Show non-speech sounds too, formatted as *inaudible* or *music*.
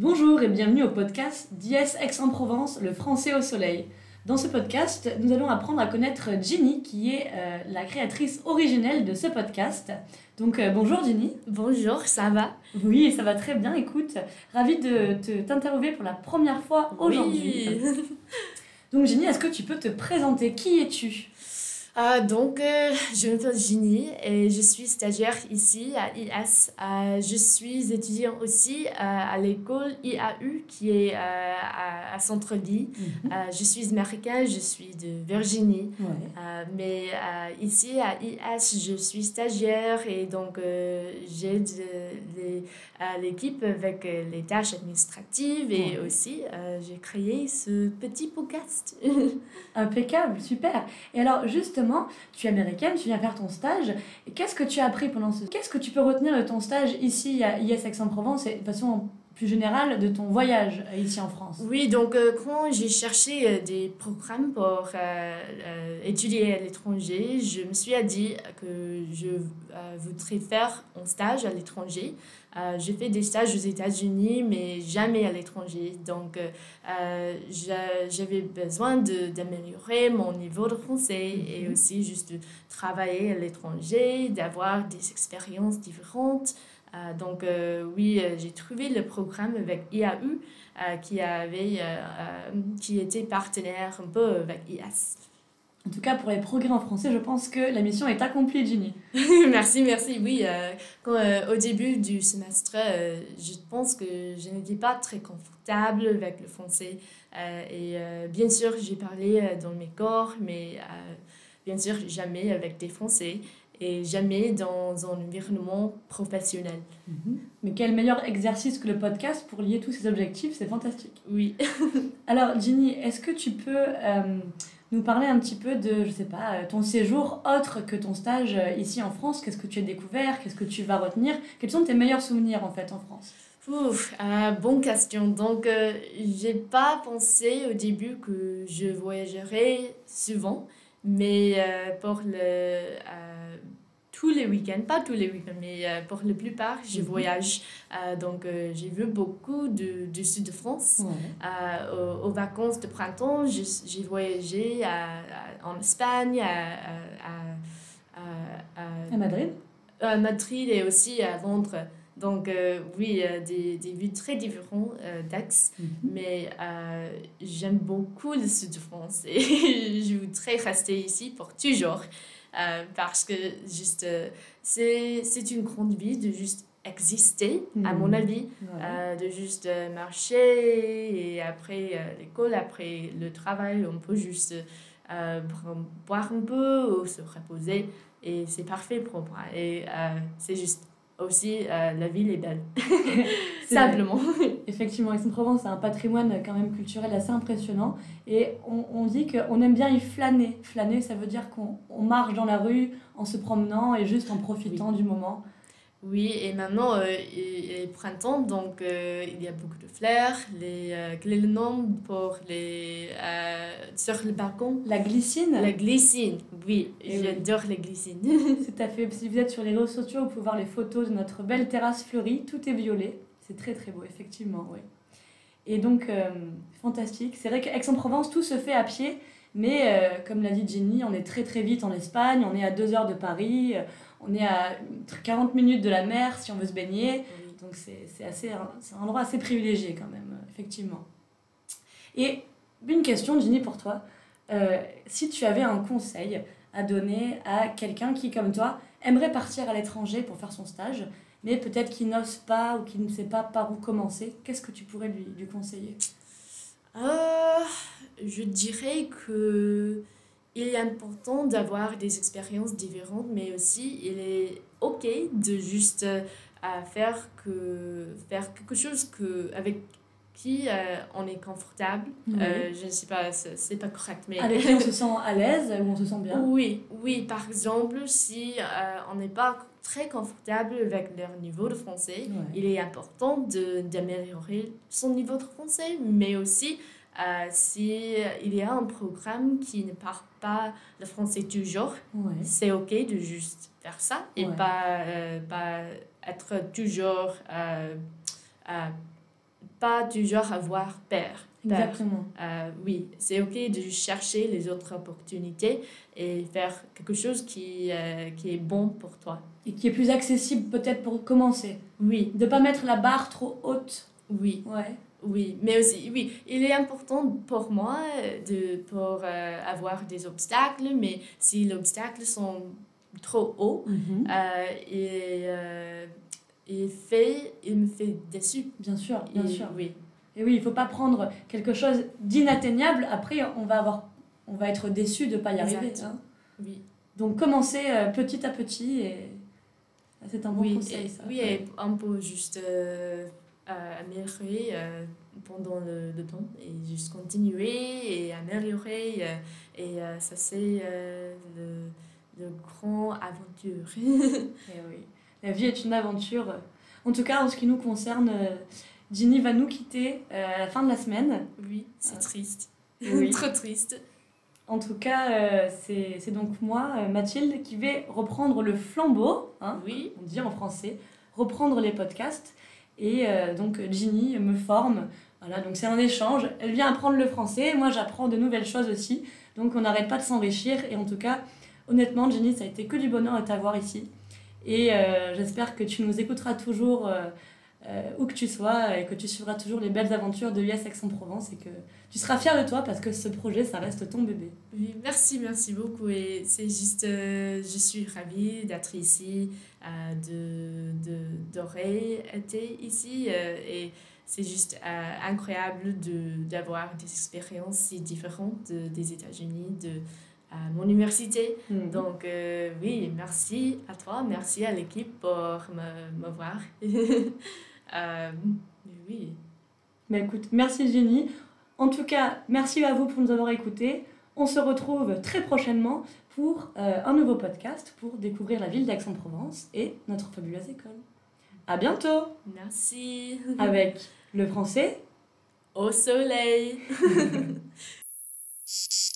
Bonjour et bienvenue au podcast d'IS Aix-en-Provence, le français au soleil. Dans ce podcast, nous allons apprendre à connaître Ginny, qui est euh, la créatrice originelle de ce podcast. Donc euh, bonjour Ginny. Bonjour, ça va? Oui, ça va très bien. Écoute, ravie de te- t'interviewer pour la première fois aujourd'hui. Oui. *laughs* Donc Ginny, est-ce que tu peux te présenter? Qui es-tu? Ah, donc, euh, je m'appelle Ginny et je suis stagiaire ici à IS. Euh, je suis étudiant aussi euh, à l'école IAU qui est euh, à, à Centre-Ville. Mhm. Je suis américaine, je suis de Virginie. Ouais. Mais ici à IS, je suis stagiaire et donc j'aide les- l'équipe avec les tâches administratives et Ouais. aussi j'ai créé ce petit podcast. *laughs* Impeccable, super. Et alors justement, tu es américaine, tu viens faire ton stage. Qu'est-ce que tu as appris pendant ce... Qu'est-ce que tu peux retenir de ton stage ici à IS Aix-en-Provence et de façon plus générale de ton voyage ici en France Oui, donc euh, quand j'ai cherché euh, des programmes pour euh, étudier à l'étranger, je me suis dit que je voudrais faire un stage à l'étranger. J'ai fait des stages aux États-Unis, mais jamais à l'étranger. Donc, j'a- j'avais besoin d'améliorer mon niveau de français et Mhm. aussi juste de travailler à l'étranger, d'avoir des expériences différentes. Euh, donc, euh, oui, euh, j'ai trouvé le programme avec IAU qui, avait, qui était partenaire un peu avec IS. En tout cas, pour les progrès en français, je pense que la mission est accomplie, Ginny. *laughs* merci, merci. Oui, quand, au début du semestre, je pense que je n'étais pas très confortable avec le français. Et bien sûr, j'ai parlé dans mes corps, mais bien sûr, jamais avec des Français et jamais dans un environnement professionnel. Mais quel meilleur exercice que le podcast pour lier tous ces objectifs, c'est fantastique. Oui. *laughs* Alors, Ginny, est-ce que tu peux euh, nous parler un petit peu de, je sais pas, euh, ton séjour autre que ton stage euh, ici en France? Qu'est-ce que tu as découvert? Qu'est-ce que tu vas retenir? Quels sont tes meilleurs souvenirs en fait en France? Ouf, euh, bonne question. Donc, euh, j'ai pas pensé au début que je voyagerais souvent, mais pour le, tous les week-ends, pas tous les week-ends, mais euh, pour la plupart, je Mhm. voyage. Euh, donc, euh, j'ai vu beaucoup de, du sud de France. Euh, aux, aux vacances de printemps, j'ai voyagé à- à- en Espagne, à, à- Madrid à Madrid et aussi à Londres. Donc, euh, oui, euh, des, des vues très différentes euh, d'Aix. Mais euh, j'aime beaucoup le sud de France et *laughs* je voudrais rester ici pour toujours. Euh, parce que juste, euh, c'est une grande vie de juste exister, à Mhm. mon avis. Ouais. Euh, de juste marcher et après euh, l'école, après le travail, on peut juste euh, boire un peu ou se reposer et c'est parfait pour moi. Et c'est juste aussi, euh, la ville est belle, *laughs* simplement. Effectivement, Aix-en-Provence a un patrimoine quand même culturel assez impressionnant. Et on, on dit qu'on aime bien y flâner. Flâner, ça veut dire qu'on on marche dans la rue en se promenant et juste en profitant du moment. Oui, et maintenant, euh, il est printemps, donc euh, il y a beaucoup de fleurs. Les, euh, quel est le nom pour les... euh, sur le balcon? La glycine, La glycine, oui, Eh oui. j'adore la glycine. *laughs* tout à fait. Si vous êtes sur les réseaux sociaux, vous pouvez voir les photos de notre belle terrasse fleurie. Tout est violet. C'est très très beau, effectivement, oui. Et donc, fantastique. C'est vrai qu'Aix-en-Provence, tout se fait à pied. Mais euh, comme l'a dit Jenny, on est très très vite en Espagne. On est à 2 heures de Paris. euh, On est à 40 minutes de la mer si on veut se baigner. Donc c'est c'est assez c'est un endroit assez privilégié quand même, euh, effectivement. Et une question, Ginny, pour toi. Euh, si tu avais un conseil à donner à quelqu'un qui, comme toi, aimerait partir à l'étranger pour faire son stage, mais peut-être qui n'ose pas ou qui ne sait pas par où commencer, qu'est-ce que tu pourrais lui, lui conseiller? Euh, je dirais que il est important d'avoir des expériences différentes, mais aussi il est ok de juste euh, faire que faire quelque chose que avec euh, on est confortable. Euh, je ne sais pas, c'est pas correct, mais Avec qui on se sent à l'aise ou on se sent bien? Oui, oui. Par exemple, si euh, on n'est pas très confortable avec leur niveau de français, Ouais. il est important de- d'améliorer son niveau de français, mais aussi si il y a un programme qui ne parle pas le français toujours, Ouais. c'est ok de juste faire ça et Ouais. pas, pas être toujours euh, euh, pas toujours avoir peur. peur. Exactement. Euh, oui, c'est ok de chercher les autres opportunités et faire quelque chose qui, euh, qui est bon pour toi. Et qui est plus accessible peut-être pour commencer. Oui, De pas mettre la barre trop haute. oui, Ouais. oui. Mais aussi, oui, il est important pour moi de, pour euh, avoir des obstacles, mais si les obstacles sont trop hauts, euh, et, fait, il me fait déçu. Bien sûr, bien Et- sûr. Oui, Et oui, il faut pas prendre quelque chose d'inatteignable. Après, on va avoir, on va être déçu de pas y arriver. Hein. oui. Donc commencer euh, petit à petit et c'est un bon oui, conseil. et, ça. oui, et on peut juste euh, améliorer euh, pendant le, le temps et juste continuer et améliorer. et euh, ça, c'est le, le grand aventure. *laughs* Eh oui. La vie est une aventure. En tout cas, en ce qui nous concerne, euh, Ginny va nous quitter euh, à la fin de la semaine. oui, c'est Ah. triste. Oui. *laughs* Trop triste. En tout cas, euh, c'est donc moi, euh, Mathilde, qui vais reprendre le flambeau, hein, Oui, on dit en français, reprendre les podcasts. Et euh, donc Ginny me forme. Voilà, donc c'est un échange. Elle vient apprendre le français, moi j'apprends de nouvelles choses aussi. Donc on n'arrête pas de s'enrichir. Et en tout cas, honnêtement, Ginny, ça a été que du bonheur de t'avoir ici. Et euh, j'espère que tu nous écouteras toujours euh, euh, où que tu sois et que tu suivras toujours les belles aventures de l'US Aix-en-Provence et que tu seras fier de toi parce que ce projet, ça reste ton bébé. oui, merci, merci beaucoup. Et c'est juste, je suis ravie d'être ici, de, de, d'aurait été ici. et c'est juste incroyable de, d'avoir des expériences si différentes de- des États-Unis, de mon université. Donc, Donc, euh, oui, merci à toi, merci à l'équipe pour me, me voir. *laughs* Euh, oui, Mais écoute, merci Jenny. En tout cas, merci à vous pour nous avoir écoutés. On se retrouve très prochainement pour euh, un nouveau podcast pour découvrir la ville d'Aix-en-Provence et notre fabuleuse école. À bientôt merci. *laughs* avec le français Au soleil. *laughs*